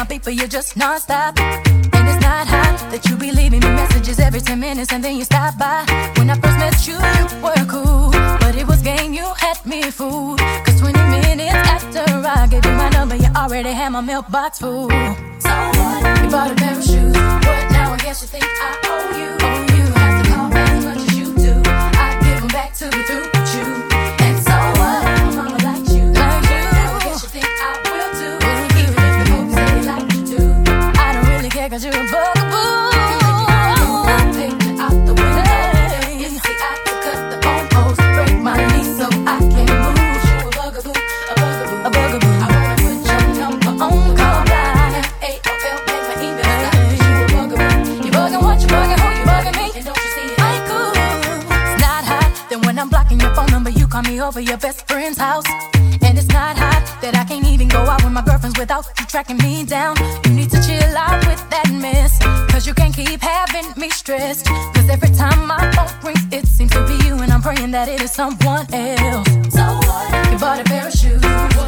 my people, you're just non-stop. And it's not hot that you be leaving me messages every 10 minutes and then you stop by. When I first met you, you were cool. But it was game, you had me fooled. Cause 20 minutes after I gave you my number, you already had my mailbox full. So what? You bought a pair of shoes. What now? I guess you think I owe you. Don't really care cause you're a bugaboo. I take it out the window. Hey. You see, I could cut the break my knee so I can move. You a bugaboo, a bugaboo. A bugaboo. I wanna put your number on the call line. AOL, my email You a bugaboo. You bugging what you bugging, who you bugging me? And don't you see it? ain't cool. It's not hot. Then when I'm blocking your phone number, you call me over your best friend's house. Without you tracking me down. You need to chill out with that mess. Cause you can't keep having me stressed. Cause every time my phone rings, it seems to be you. And I'm praying that it is someone else. So what? You bought a pair of shoes.